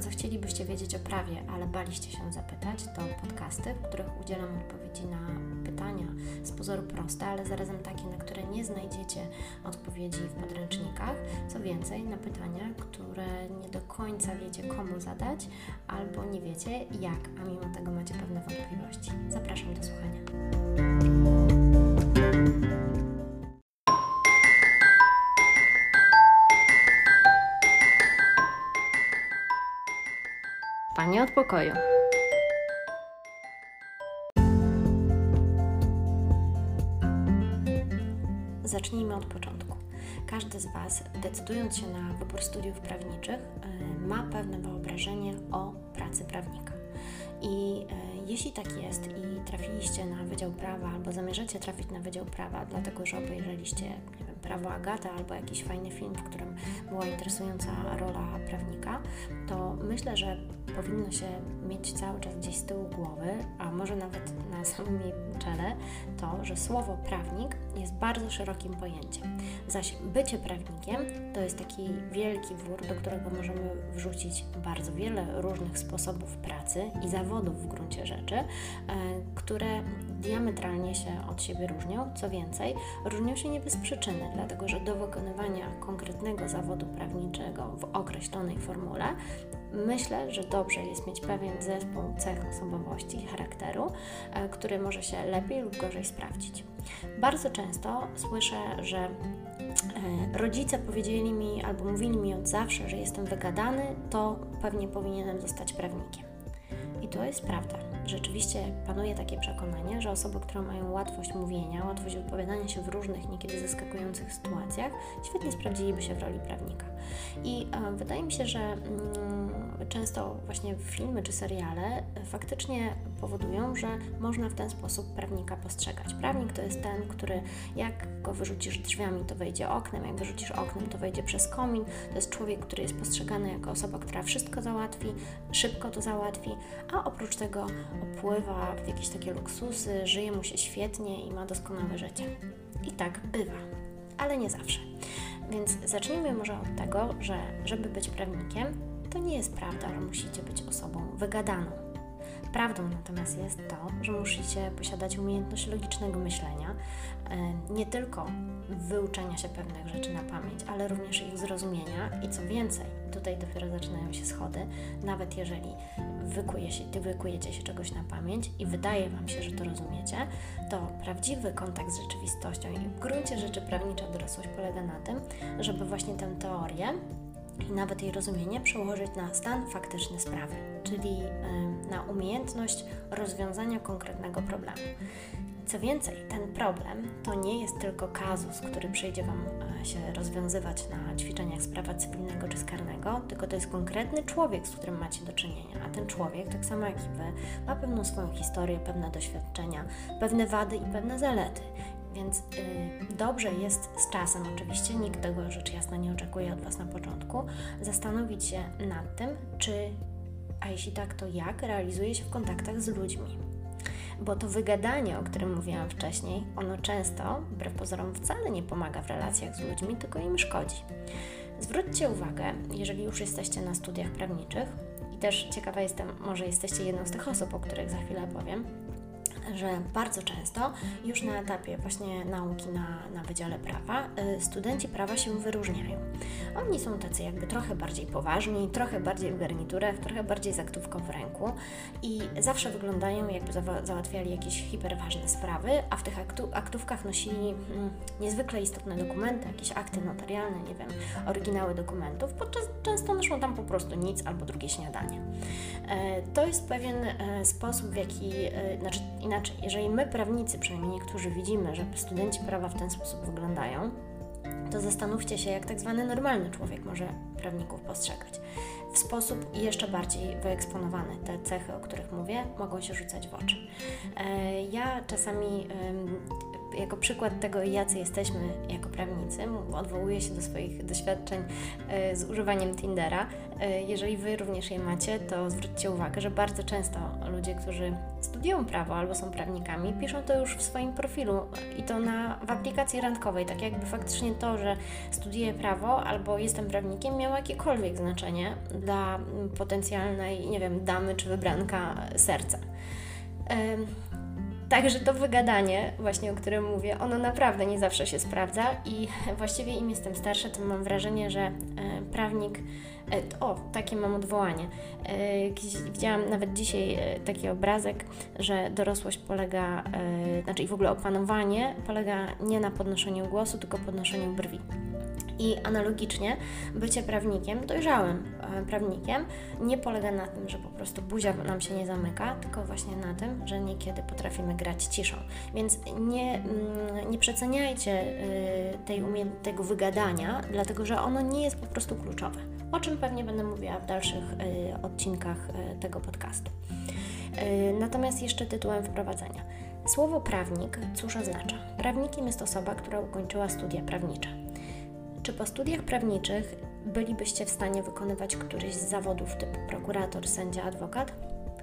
co chcielibyście wiedzieć o prawie, ale baliście się zapytać, to podcasty, w których udzielam odpowiedzi na pytania z pozoru proste, ale zarazem takie, na które nie znajdziecie odpowiedzi w podręcznikach. Co więcej, na pytania, które nie do końca wiecie komu zadać, albo nie wiecie jak, a mimo tego macie pewne wątpliwości. Zapraszam do słuchania. Panie od pokoju. Zacznijmy od początku. Każdy z Was, decydując się na wybór studiów prawniczych, y, ma pewne wyobrażenie o pracy prawnika. I y, jeśli tak jest i trafiliście na Wydział Prawa albo zamierzacie trafić na Wydział Prawa, dlatego że obejrzeliście nie wiem, Prawo Agata albo jakiś fajny film, w którym była interesująca rola prawnika, to myślę, że powinno się mieć cały czas gdzieś z tyłu głowy, a może nawet na samym czele, to, że słowo prawnik jest bardzo szerokim pojęciem. Zaś bycie prawnikiem to jest taki wielki wór, do którego możemy wrzucić bardzo wiele różnych sposobów pracy i zawodów w gruncie rzeczy, e, które diametralnie się od siebie różnią. Co więcej, różnią się nie bez przyczyny, dlatego że do wykonywania konkretnego zawodu prawniczego w określonej formule myślę, że dobrze jest mieć pewien zespół cech osobowości i charakteru, e, który może się lepiej lub gorzej sprawdzić. Bardzo często słyszę, że e, rodzice powiedzieli mi albo mówili mi od zawsze, że jestem wygadany, to pewnie powinienem zostać prawnikiem. I to jest prawda. Rzeczywiście panuje takie przekonanie, że osoby, które mają łatwość mówienia, łatwość wypowiadania się w różnych, niekiedy zaskakujących sytuacjach, świetnie sprawdziliby się w roli prawnika. I e, wydaje mi się, że mm, często właśnie filmy czy seriale faktycznie powodują, że można w ten sposób prawnika postrzegać. Prawnik to jest ten, który jak go wyrzucisz drzwiami, to wejdzie oknem, jak wyrzucisz oknem, to wejdzie przez komin. To jest człowiek, który jest postrzegany jako osoba, która wszystko załatwi, szybko to załatwi, a oprócz tego opływa w jakieś takie luksusy, żyje mu się świetnie i ma doskonałe życie. I tak bywa, ale nie zawsze. Więc zacznijmy może od tego, że żeby być prawnikiem, to nie jest prawda, że musicie być osobą wygadaną. Prawdą natomiast jest to, że musicie posiadać umiejętność logicznego myślenia, e, nie tylko wyuczenia się pewnych rzeczy na pamięć, ale również ich zrozumienia i co więcej, tutaj dopiero zaczynają się schody, nawet jeżeli wykuje się, wykujecie się czegoś na pamięć i wydaje Wam się, że to rozumiecie, to prawdziwy kontakt z rzeczywistością i w gruncie rzeczy prawnicza dorosłość polega na tym, żeby właśnie tę teorię i nawet jej rozumienie przełożyć na stan faktyczny sprawy, czyli na umiejętność rozwiązania konkretnego problemu. Co więcej, ten problem to nie jest tylko kazus, który przyjdzie Wam e, się rozwiązywać na ćwiczeniach z prawa cywilnego czy skarnego, tylko to jest konkretny człowiek, z którym macie do czynienia. A ten człowiek, tak samo jak i Wy, ma pewną swoją historię, pewne doświadczenia, pewne wady i pewne zalety. Więc yy, dobrze jest z czasem, oczywiście, nikt tego rzecz jasna nie oczekuje od Was na początku, zastanowić się nad tym, czy, a jeśli tak, to jak realizuje się w kontaktach z ludźmi. Bo to wygadanie, o którym mówiłam wcześniej, ono często, wbrew pozorom, wcale nie pomaga w relacjach z ludźmi, tylko im szkodzi. Zwróćcie uwagę, jeżeli już jesteście na studiach prawniczych, i też ciekawa jestem, może jesteście jedną z tych osób, o których za chwilę powiem, że bardzo często już na etapie właśnie nauki na, na Wydziale Prawa y, studenci prawa się wyróżniają. Oni są tacy jakby trochę bardziej poważni, trochę bardziej w garniturach, trochę bardziej z aktówką w ręku i zawsze wyglądają jakby załatwiali jakieś hiperważne sprawy, a w tych aktu aktówkach nosili mm, niezwykle istotne dokumenty, jakieś akty notarialne, nie wiem, oryginały dokumentów, podczas często noszą tam po prostu nic albo drugie śniadanie. E, to jest pewien e, sposób, w jaki, e, znaczy inaczej, jeżeli my prawnicy, przynajmniej niektórzy widzimy, że studenci prawa w ten sposób wyglądają, to zastanówcie się, jak tak zwany normalny człowiek może prawników postrzegać. W sposób jeszcze bardziej wyeksponowany. Te cechy, o których mówię, mogą się rzucać w oczy. Ja czasami jako przykład tego, jacy jesteśmy jako prawnicy, odwołuję się do swoich doświadczeń e, z używaniem Tindera. E, jeżeli Wy również je macie, to zwróćcie uwagę, że bardzo często ludzie, którzy studiują prawo albo są prawnikami, piszą to już w swoim profilu i to na, w aplikacji randkowej, tak jakby faktycznie to, że studiuję prawo albo jestem prawnikiem, miało jakiekolwiek znaczenie dla potencjalnej, nie wiem, damy czy wybranka serca. Także to wygadanie, właśnie o którym mówię, ono naprawdę nie zawsze się sprawdza i właściwie im jestem starsza, tym mam wrażenie, że e, prawnik. E, o, takie mam odwołanie. E, widziałam nawet dzisiaj taki obrazek, że dorosłość polega, znaczy i w ogóle opanowanie polega nie na podnoszeniu głosu, tylko podnoszeniu brwi. I analogicznie bycie prawnikiem, dojrzałym e, prawnikiem, nie polega na tym, że po prostu buzia nam się nie zamyka, tylko właśnie na tym, że niekiedy potrafimy grać ciszą. Więc nie, mm, nie przeceniajcie e, tej tego wygadania, dlatego że ono nie jest po prostu kluczowe, o czym pewnie będę mówiła w dalszych e, odcinkach tego podcastu. Natomiast jeszcze tytułem wprowadzenia. Słowo prawnik cóż oznacza? Prawnikiem jest osoba, która ukończyła studia prawnicze. Czy po studiach prawniczych bylibyście w stanie wykonywać któryś z zawodów typu prokurator, sędzia, adwokat?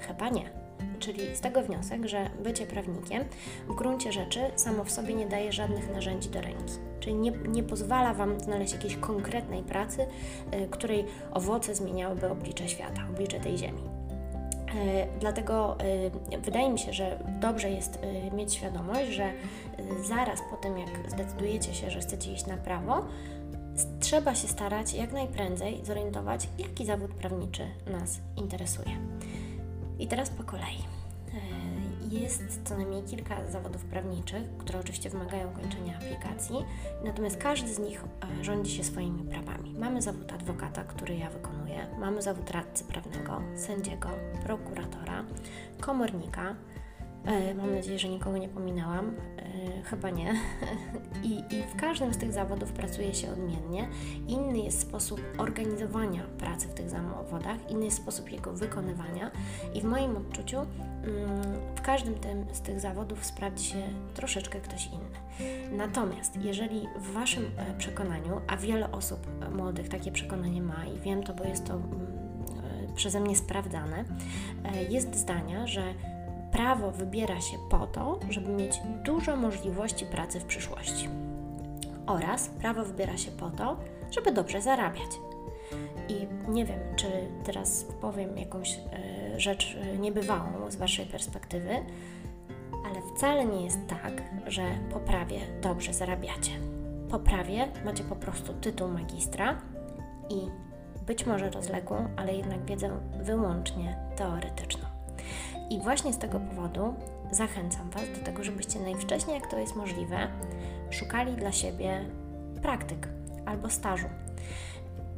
Chyba nie. Czyli z tego wniosek, że bycie prawnikiem w gruncie rzeczy samo w sobie nie daje żadnych narzędzi do ręki. Czyli nie, nie pozwala Wam znaleźć jakiejś konkretnej pracy, y, której owoce zmieniałyby oblicze świata, oblicze tej ziemi. Y, dlatego y, wydaje mi się, że dobrze jest mieć świadomość, że zaraz po tym, jak zdecydujecie się, że chcecie iść na prawo, trzeba się starać jak najprędzej zorientować, jaki zawód prawniczy nas interesuje. I teraz po kolei. E, jest co najmniej kilka zawodów prawniczych, które oczywiście wymagają kończenia aplikacji, natomiast każdy z nich e, rządzi się swoimi prawami. Mamy zawód adwokata, który ja wykonuję, mamy zawód radcy prawnego, sędziego, prokuratora, komornika, mam nadzieję, że nikogo nie pominęłam. E, chyba nie. I, I, w każdym z tych zawodów pracuje się odmiennie. Inny jest sposób organizowania pracy w tych zawodach, inny jest sposób jego wykonywania. I w moim odczuciu mm, w każdym tym, z tych zawodów sprawdzi się troszeczkę ktoś inny. Natomiast jeżeli w Waszym e, przekonaniu, a wiele osób młodych takie przekonanie ma i wiem to, bo jest to mm, przeze mnie sprawdzane, jest zdania, że prawo wybiera się po to, żeby mieć dużo możliwości pracy w przyszłości. Oraz prawo wybiera się po to, żeby dobrze zarabiać. I nie wiem, czy teraz powiem jakąś y, rzecz e, niebywałą z Waszej perspektywy, ale wcale nie jest tak, że po prawie dobrze zarabiacie. Po prawie macie po prostu tytuł magistra i być może rozległą, ale jednak wiedzę wyłącznie teoretyczną. I właśnie z tego powodu zachęcam Was do tego, żebyście najwcześniej, jak to jest możliwe, szukali dla siebie praktyk albo stażu.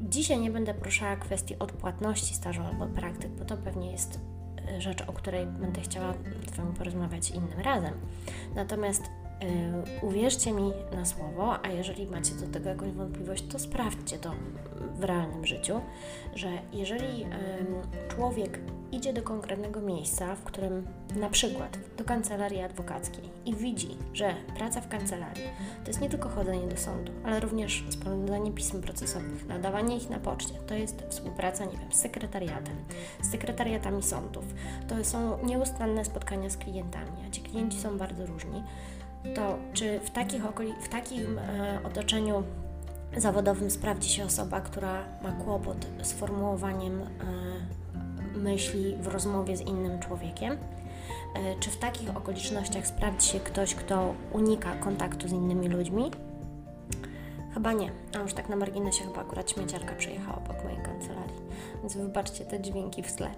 Dzisiaj nie będę proszała kwestii odpłatności stażu albo praktyk, bo to pewnie jest e, rzecz, o której będę chciała z Wami porozmawiać innym razem. Natomiast uwierzcie mi na słowo, a jeżeli macie do tego jakąś wątpliwość, to sprawdźcie to w realnym życiu, że jeżeli człowiek idzie do konkretnego miejsca, w którym na przykład do kancelarii adwokackiej i widzi, że praca w kancelarii to jest nie tylko chodzenie do sądu, ale również sporządzanie pism procesowych, nadawanie ich na poczcie, to jest współpraca, nie wiem, z sekretariatem, z sekretariatami sądów, to są nieustanne spotkania z klientami, a ci klienci są bardzo różni to czy w, takich okoli- w takim e, otoczeniu zawodowym sprawdzi się osoba, która ma kłopot z formułowaniem e, myśli w rozmowie z innym człowiekiem? E, czy w takich okolicznościach sprawdzi się ktoś, kto unika kontaktu z innymi ludźmi? Chyba nie. A już tak na marginesie chyba akurat śmieciarka przejechała obok mojej kancelarii więc wybaczcie te dźwięki w tle.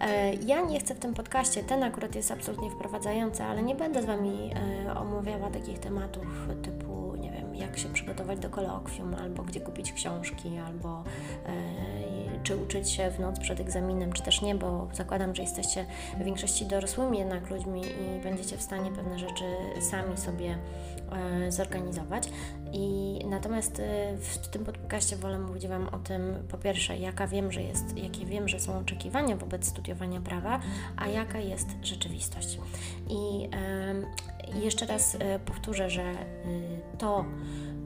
E, ja nie chcę w tym podcaście, ten akurat jest absolutnie wprowadzający, ale nie będę z Wami e, omawiała takich tematów typu, nie wiem, jak się przygotować do kolokwium, albo gdzie kupić książki, albo e, czy uczyć się w noc przed egzaminem, czy też nie, bo zakładam, że jesteście w większości dorosłymi jednak ludźmi i będziecie w stanie pewne rzeczy sami sobie zorganizować. I natomiast w tym podcaście wolę mówić Wam o tym, po pierwsze, jaka wiem, że jest, jakie wiem, że są oczekiwania wobec studiowania prawa, a jaka jest rzeczywistość. I jeszcze raz powtórzę, że to,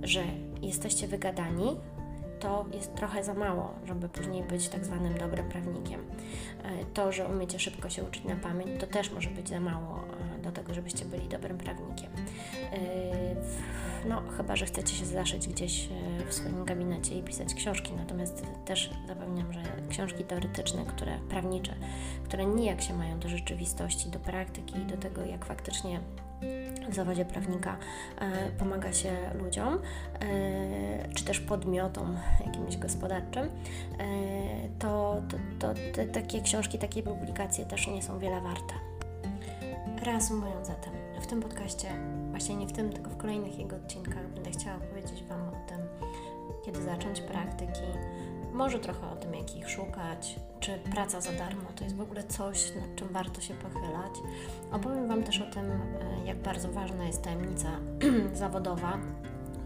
że jesteście wygadani, to jest trochę za mało, żeby później być tak zwanym dobrym prawnikiem. E, to, że umiecie szybko się uczyć na pamięć, to też może być za mało e, do tego, żebyście byli dobrym prawnikiem. E, no, chyba, że chcecie się zaszyć gdzieś w swoim gabinecie i pisać książki, natomiast też zapewniam, że książki teoretyczne, które prawnicze, które nijak się mają do rzeczywistości, do praktyki, do tego, jak faktycznie w zawodzie prawnika e, pomaga się ludziom, e, czy też podmiotom jakimś gospodarczym, e, to, to, to te, takie książki, takie publikacje też nie są wiele warte. Reasumując zatem, w tym podcaście, właśnie nie w tym, tylko w kolejnych jego odcinkach będę chciała powiedzieć Wam o tym, kiedy zacząć praktyki, może trochę o tym, jak ich szukać, czy praca za darmo to jest w ogóle coś, nad czym warto się pochylać. Opowiem Wam też o tym, e, jak bardzo ważna jest tajemnica zawodowa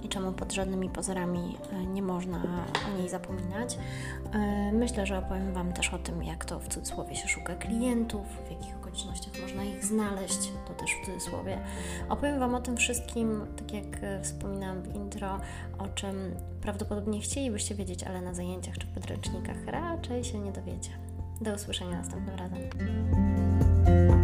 i czemu pod żadnymi pozorami e, nie można o niej zapominać. E, myślę, że opowiem Wam też o tym, jak to w cudzysłowie się szuka klientów, w jakich okolicznościach można ich znaleźć, to też w cudzysłowie. Opowiem Wam o tym wszystkim, tak jak e, wspominałam w intro, o czym prawdopodobnie chcielibyście wiedzieć, ale na zajęciach czy podręcznikach raczej się nie dowiecie. Do usłyszenia następnym razem.